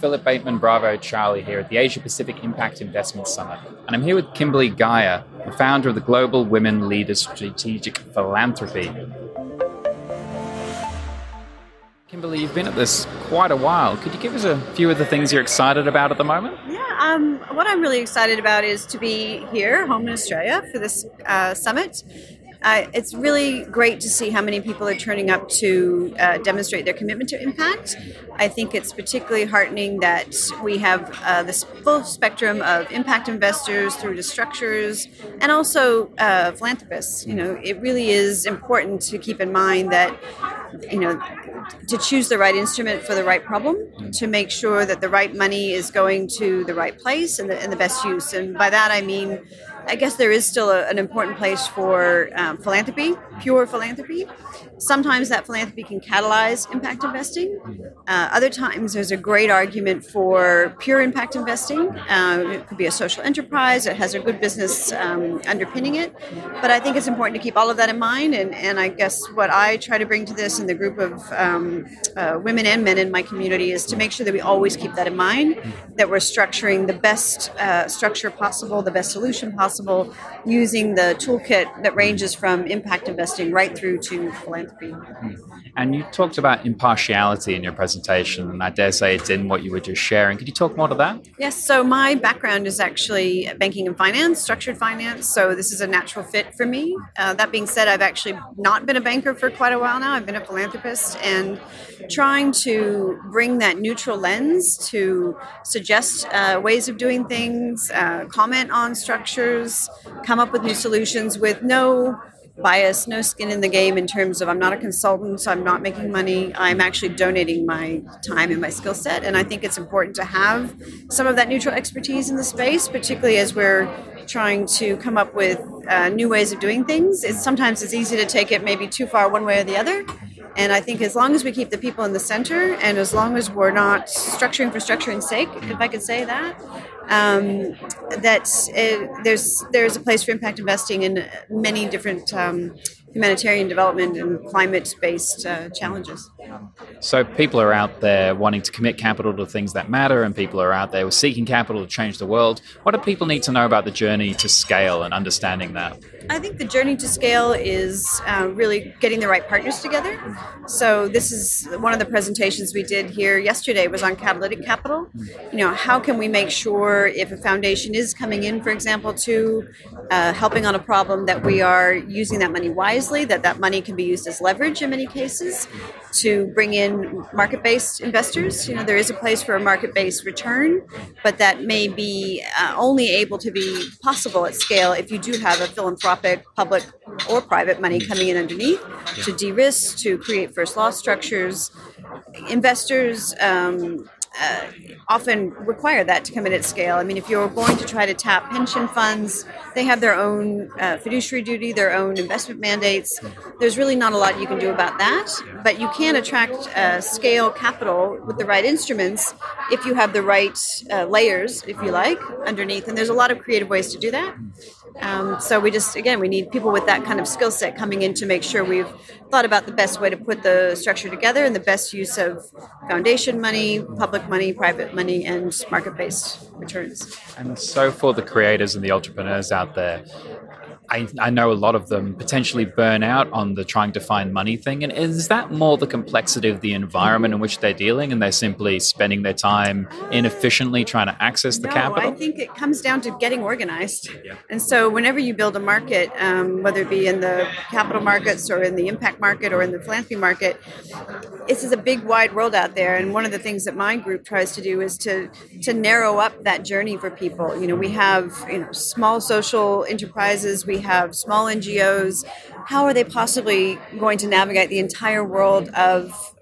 Philip Bateman Bravo Charlie here at the Asia Pacific Impact Investment Summit. And I'm here with Kimberly Geyer, the founder of the Global Women Leaders Strategic Philanthropy. Kimberly, you've been at this quite a while. Could you give us a few of the things you're excited about at the moment? Yeah, um, what I'm really excited about is to be here, home in Australia, for this uh, summit. Uh, it's really great to see how many people are turning up to uh, demonstrate their commitment to impact. I think it's particularly heartening that we have uh, this full spectrum of impact investors through to structures and also uh, philanthropists. You know, it really is important to keep in mind that you know to choose the right instrument for the right problem to make sure that the right money is going to the right place and the, and the best use and by that i mean I guess there is still a, an important place for um, philanthropy, pure philanthropy. Sometimes that philanthropy can catalyze impact investing. Uh, other times, there's a great argument for pure impact investing. Uh, it could be a social enterprise, it has a good business um, underpinning it. But I think it's important to keep all of that in mind. And, and I guess what I try to bring to this in the group of um, uh, women and men in my community is to make sure that we always keep that in mind, that we're structuring the best uh, structure possible, the best solution possible possible using the toolkit that ranges from impact investing right through to philanthropy. And you talked about impartiality in your presentation, and I dare say it's in what you were just sharing. Could you talk more to that? Yes, so my background is actually banking and finance, structured finance, so this is a natural fit for me. Uh, that being said, I've actually not been a banker for quite a while now. I've been a philanthropist and trying to bring that neutral lens to suggest uh, ways of doing things, uh, comment on structures, come up with new solutions with no bias, no skin in the game in terms of I'm not a consultant, so I'm not making money. I'm actually donating my time and my skill set. And I think it's important to have some of that neutral expertise in the space, particularly as we're trying to come up with uh, new ways of doing things. It's, sometimes it's easy to take it maybe too far one way or the other. And I think as long as we keep the people in the center and as long as we're not structuring for structuring's sake, if I could say that, um, that it, there's there's a place for impact investing in many different um, humanitarian development and climate based uh, challenges. So, people are out there wanting to commit capital to things that matter, and people are out there seeking capital to change the world. What do people need to know about the journey to scale and understanding that? I think the journey to scale is uh, really getting the right partners together. So this is one of the presentations we did here yesterday was on catalytic capital. You know, how can we make sure if a foundation is coming in, for example, to uh, helping on a problem that we are using that money wisely, that that money can be used as leverage in many cases to bring in market-based investors. You know, there is a place for a market-based return, but that may be uh, only able to be possible at scale if you do have a philanthropic, public, or private money coming in underneath to de-risk, to create first loss structures. Investors um, uh, often require that to come in at scale. I mean, if you're going to try to tap pension funds, they have their own uh, fiduciary duty, their own investment mandates. There's really not a lot you can do about that, but you can attract uh, scale capital with the right instruments if you have the right uh, layers, if you like, underneath. And there's a lot of creative ways to do that. Um, so we just again we need people with that kind of skill set coming in to make sure we've thought about the best way to put the structure together and the best use of foundation money, public money, private money, and market-based returns. And so for the creators and the entrepreneurs out there, I, I, know a lot of them potentially burn out on the trying to find money thing. And is that more the complexity of the environment in which they're dealing and they're simply spending their time inefficiently trying to access the no, capital? I think it comes down to getting organized. Yeah. And so, whenever you build a market, um, whether it be in the capital markets or in the impact market or in the philanthropy market, this is a big, wide world out there. And one of the things that my group tries to do is to, to narrow up that journey for people. You know, we have you know, small social enterprises, we have small NGOs. How are they possibly going to navigate the entire world of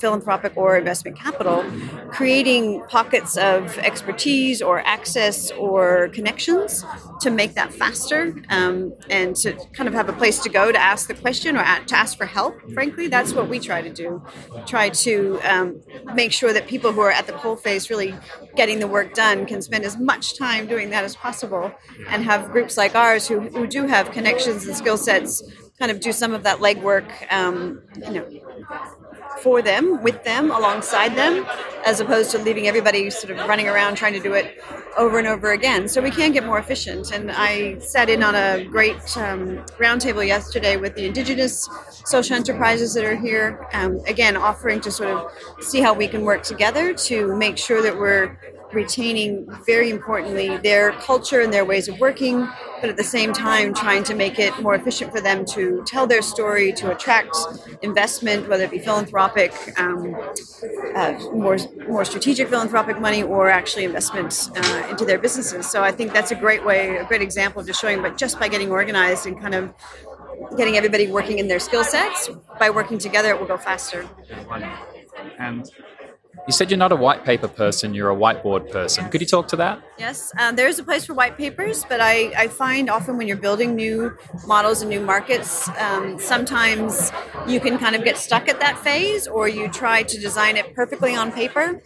philanthropic or investment capital, creating pockets of expertise or access or connections to make that faster um, and to kind of have a place to go to ask the question or to ask for help. Frankly, that's what we try to do. Try to um, make sure that people who are at the coalface really getting the work done can spend as much time doing that as possible and have groups like ours who, who do have connections and skill sets kind of do some of that legwork, um, you know, for them, with them, alongside them, as opposed to leaving everybody sort of running around trying to do it over and over again. So we can get more efficient. And I sat in on a great um, roundtable yesterday with the indigenous social enterprises that are here, um, again, offering to sort of see how we can work together to make sure that we're retaining very importantly their culture and their ways of working, but at the same time trying to make it more efficient for them to tell their story, to attract investment, whether it be philanthropic, um, uh, more more strategic philanthropic money, or actually investment uh, into their businesses. So I think that's a great way, a great example of just showing, but just by getting organized and kind of getting everybody working in their skill sets, by working together, it will go faster. And you said you're not a white paper person, you're a whiteboard person. Could you talk to that? Yes, um, there is a place for white papers, but I, I find often when you're building new models and new markets, um, sometimes you can kind of get stuck at that phase or you try to design it perfectly on paper.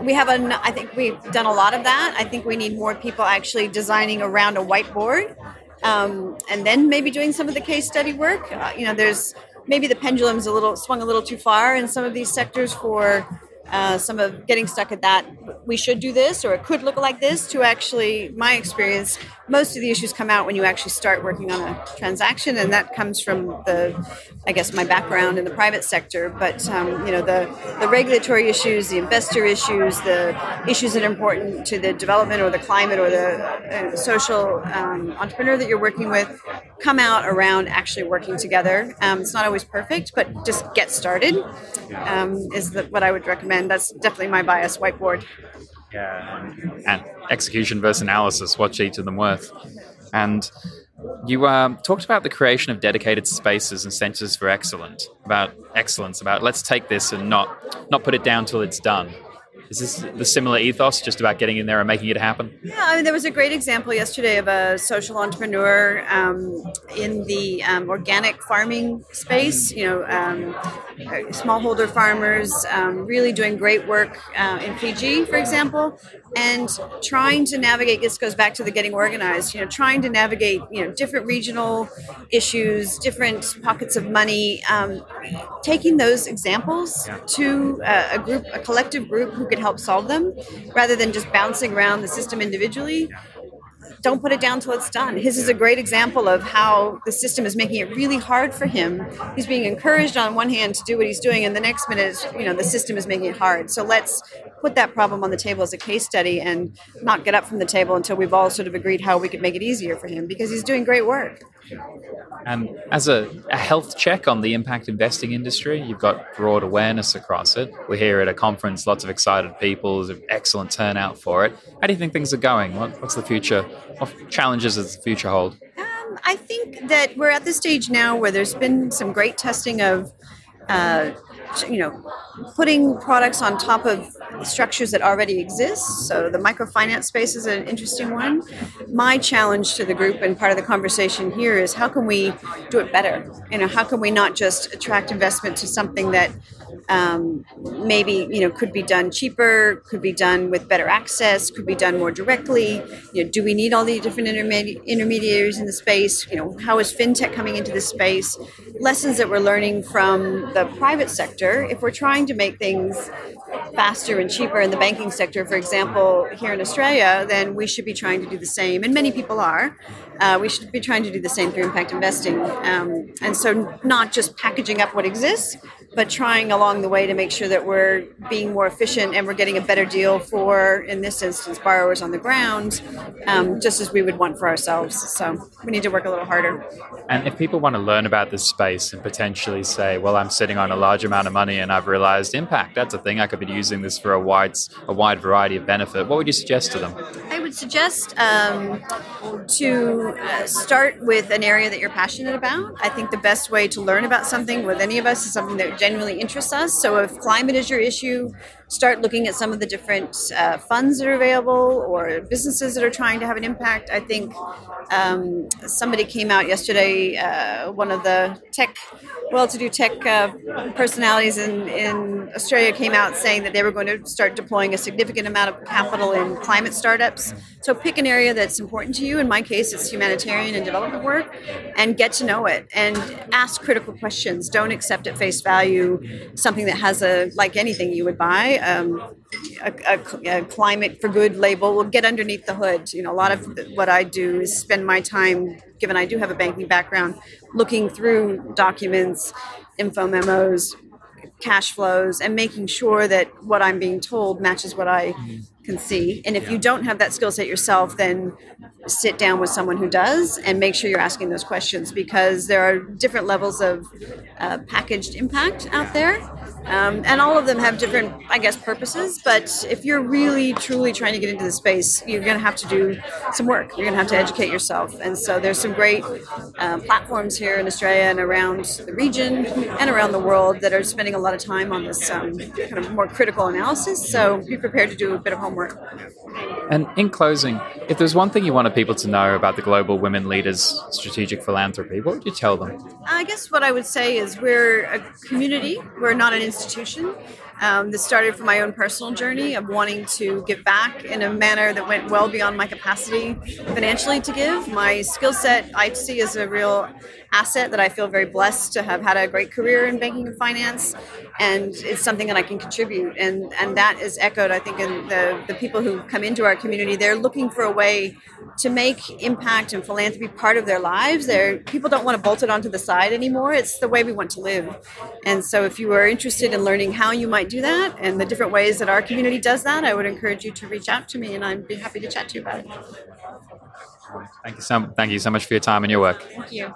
We have a, I think we've done a lot of that. I think we need more people actually designing around a whiteboard um, and then maybe doing some of the case study work. Uh, you know, there's maybe the pendulum's a little swung a little too far in some of these sectors for uh, some of getting stuck at that we should do this or it could look like this to actually my experience most of the issues come out when you actually start working on a transaction, and that comes from the, I guess, my background in the private sector. But um, you know, the the regulatory issues, the investor issues, the issues that are important to the development or the climate or the uh, social um, entrepreneur that you're working with, come out around actually working together. Um, it's not always perfect, but just get started um, is the, what I would recommend. That's definitely my bias. Whiteboard. Yeah, and execution versus analysis. What's each of them worth? And you um, talked about the creation of dedicated spaces and centers for excellence. About excellence. About let's take this and not not put it down till it's done. Is this the similar ethos, just about getting in there and making it happen? Yeah, I mean, there was a great example yesterday of a social entrepreneur um, in the um, organic farming space. You know, um, smallholder farmers um, really doing great work uh, in Fiji, for example, and trying to navigate. This goes back to the getting organized. You know, trying to navigate you know different regional issues, different pockets of money, um, taking those examples to uh, a group, a collective group who could help solve them rather than just bouncing around the system individually don't put it down till it's done. His is a great example of how the system is making it really hard for him. He's being encouraged on one hand to do what he's doing, and the next minute, is, you know, the system is making it hard. So let's put that problem on the table as a case study and not get up from the table until we've all sort of agreed how we could make it easier for him because he's doing great work. And as a, a, health check on the impact investing industry, you've got broad awareness across it. We're here at a conference, lots of excited people, there's an excellent turnout for it. How do you think things are going? What, what's the future? What challenges does the future hold? Um, I think that we're at the stage now where there's been some great testing of uh, you know, putting products on top of structures that already exist. So the microfinance space is an interesting one. My challenge to the group and part of the conversation here is how can we do it better? You know, how can we not just attract investment to something that um, maybe you know could be done cheaper, could be done with better access, could be done more directly. You know, do we need all the different intermedi- intermediaries in the space? You know, how is fintech coming into the space? Lessons that we're learning from the private sector. If we're trying to make things faster and cheaper in the banking sector, for example, here in Australia, then we should be trying to do the same, and many people are. Uh, we should be trying to do the same through impact investing. Um, and so, not just packaging up what exists, but trying along the way to make sure that we're being more efficient and we're getting a better deal for, in this instance, borrowers on the ground, um, just as we would want for ourselves. So we need to work a little harder. And if people want to learn about this space and potentially say, well, I'm sitting on a large amount of money and I've realized impact, that's a thing, I could be using this for a wide, a wide variety of benefit, what would you suggest to them? I would suggest um, to uh, start with an area that you're passionate about. I think the best way to learn about something with any of us is something that genuinely interests us. So if climate is your issue, start looking at some of the different uh, funds that are available or businesses that are trying to have an impact. I think um, somebody came out yesterday, uh, one of the tech, well to do tech uh, personalities in, in Australia came out saying that they were going to start deploying a significant amount of capital in climate startups. So pick an area that's important to you. In my case, it's humanitarian and development work, and get to know it and ask critical questions. Don't accept at face value something that has a, like anything you would buy, um, a, a, a, climate for good label. Will get underneath the hood. You know, a lot of what I do is spend my time, given I do have a banking background, looking through documents, info memos, cash flows and making sure that what I'm being told matches what I can see. And if you don't have that skill set yourself, then sit down with someone who does and make sure you're asking those questions because there are different levels of uh, packaged impact out there. Um, and all of them have different, I guess, purposes. But if you're really, truly trying to get into the space, you're going to have to do some work. You're going to have to educate yourself. And so there's some great uh, platforms here in Australia and around the region and around the world that are spending a lot of time on this um, kind of more critical analysis. So be prepared to do a bit of homework. And in closing, if there's one thing you wanted people to know about the Global Women Leaders Strategic Philanthropy, what would you tell them? I guess what I would say is we're a community, we're not an institution. Um, this started from my own personal journey of wanting to give back in a manner that went well beyond my capacity financially to give. My skill set I see as a real asset that I feel very blessed to have had a great career in banking and finance, and it's something that I can contribute. And and that is echoed, I think, in the the people who come into our community. They're looking for a way to make impact and philanthropy part of their lives. They're, people don't want to bolt it onto the side anymore. It's the way we want to live. And so, if you are interested in learning how you might do that and the different ways that our community does that, I would encourage you to reach out to me, and I'd be happy to chat to you about it. Thank you so, thank you so much for your time and your work. Thank you.